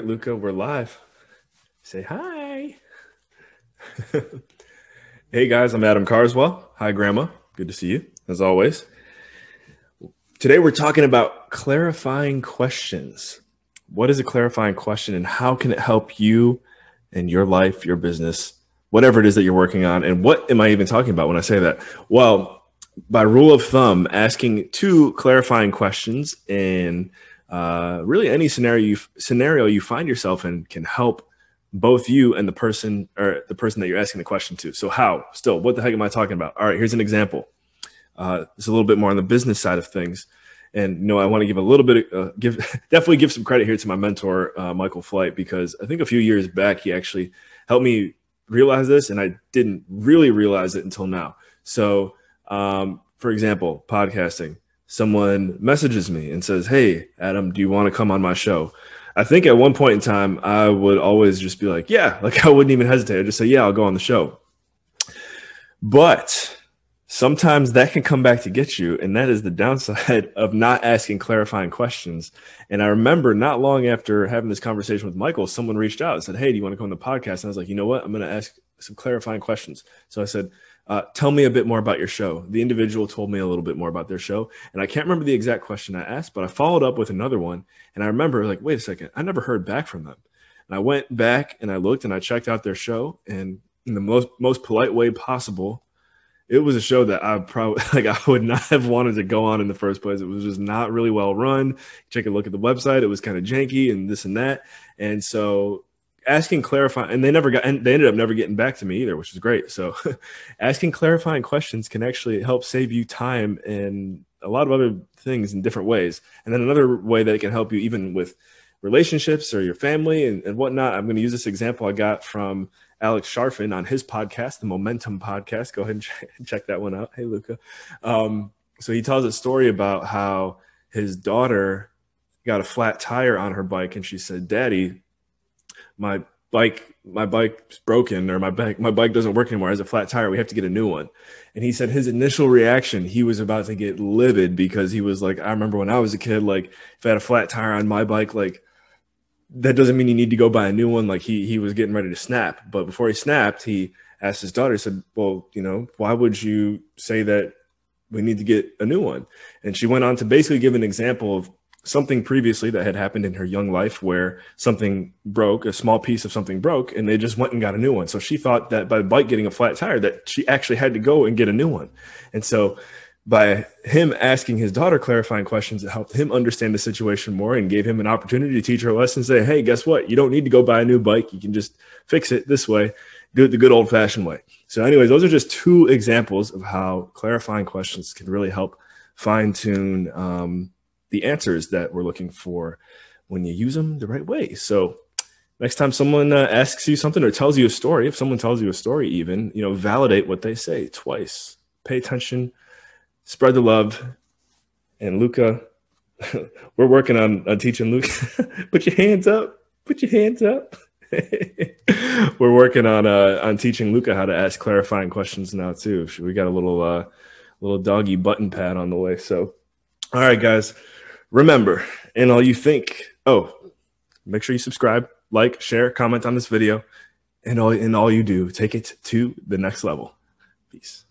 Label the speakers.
Speaker 1: right, Luca, we're live. Say hi. hey guys, I'm Adam Carswell. Hi, Grandma. Good to see you, as always. Today we're talking about clarifying questions. What is a clarifying question and how can it help you in your life, your business, whatever it is that you're working on? And what am I even talking about when I say that? Well, by rule of thumb, asking two clarifying questions in uh, really any scenario you scenario you find yourself in can help both you and the person or the person that you're asking the question to. So how? Still, what the heck am I talking about? All right, here's an example. Uh, it's a little bit more on the business side of things. And you know, I want to give a little bit, of, uh, give definitely give some credit here to my mentor, uh, Michael Flight, because I think a few years back he actually helped me realize this, and I didn't really realize it until now. So, um, for example, podcasting someone messages me and says, Hey, Adam, do you want to come on my show? I think at one point in time, I would always just be like, Yeah, like I wouldn't even hesitate. I'd just say, Yeah, I'll go on the show. But sometimes that can come back to get you. And that is the downside of not asking clarifying questions. And I remember not long after having this conversation with Michael, someone reached out and said, Hey, do you want to come on the podcast? And I was like, You know what? I'm going to ask some clarifying questions. So I said, uh, tell me a bit more about your show. The individual told me a little bit more about their show. And I can't remember the exact question I asked, but I followed up with another one. And I remember, like, wait a second, I never heard back from them. And I went back and I looked and I checked out their show. And in the most, most polite way possible, it was a show that I probably like I would not have wanted to go on in the first place. It was just not really well run. Check a look at the website; it was kind of janky and this and that. And so asking clarifying and they never got and they ended up never getting back to me either which is great so asking clarifying questions can actually help save you time and a lot of other things in different ways and then another way that it can help you even with relationships or your family and, and whatnot i'm going to use this example i got from alex charfen on his podcast the momentum podcast. Go ahead and check, check that one out. Hey luca. Um, so he tells a story about how his daughter got a flat tire on her bike and she said daddy my bike my bike's broken or my bike my bike doesn't work anymore. It has a flat tire. We have to get a new one. And he said his initial reaction he was about to get livid because he was like i remember when i was a kid like if i had a flat tire on my bike like that doesn't mean you need to go buy a new one like he he was getting ready to snap but before he snapped he asked his daughter He said well you know why would you say that we need to get a new one and she went on to basically give an example of something previously that had happened in her young life where something broke, a small piece of something broke, and they just went and got a new one. So she thought that by the bike getting a flat tire, that she actually had to go and get a new one. And so by him asking his daughter clarifying questions, it helped him understand the situation more and gave him an opportunity to teach her a lesson. Say, hey, guess what? You don't need to go buy a new bike. You can just fix it this way, do it the good old fashioned way. So, anyways, those are just two examples of how clarifying questions can really help fine tune um, the answers that we're looking for when you use them the right way. So next time someone uh, asks you something or tells you a story, if someone tells you a story, even you know, validate what they say twice. Pay attention, spread the love. And Luca, we're working on, on teaching Luca. put your hands up. Put your hands up. we're working on uh, on teaching Luca how to ask clarifying questions now too. We got a little uh, little doggy button pad on the way. So, all right, guys remember, and all you think, oh, make sure you subscribe, like, share, comment on this video, and all and all you do, take it to the next level. Peace.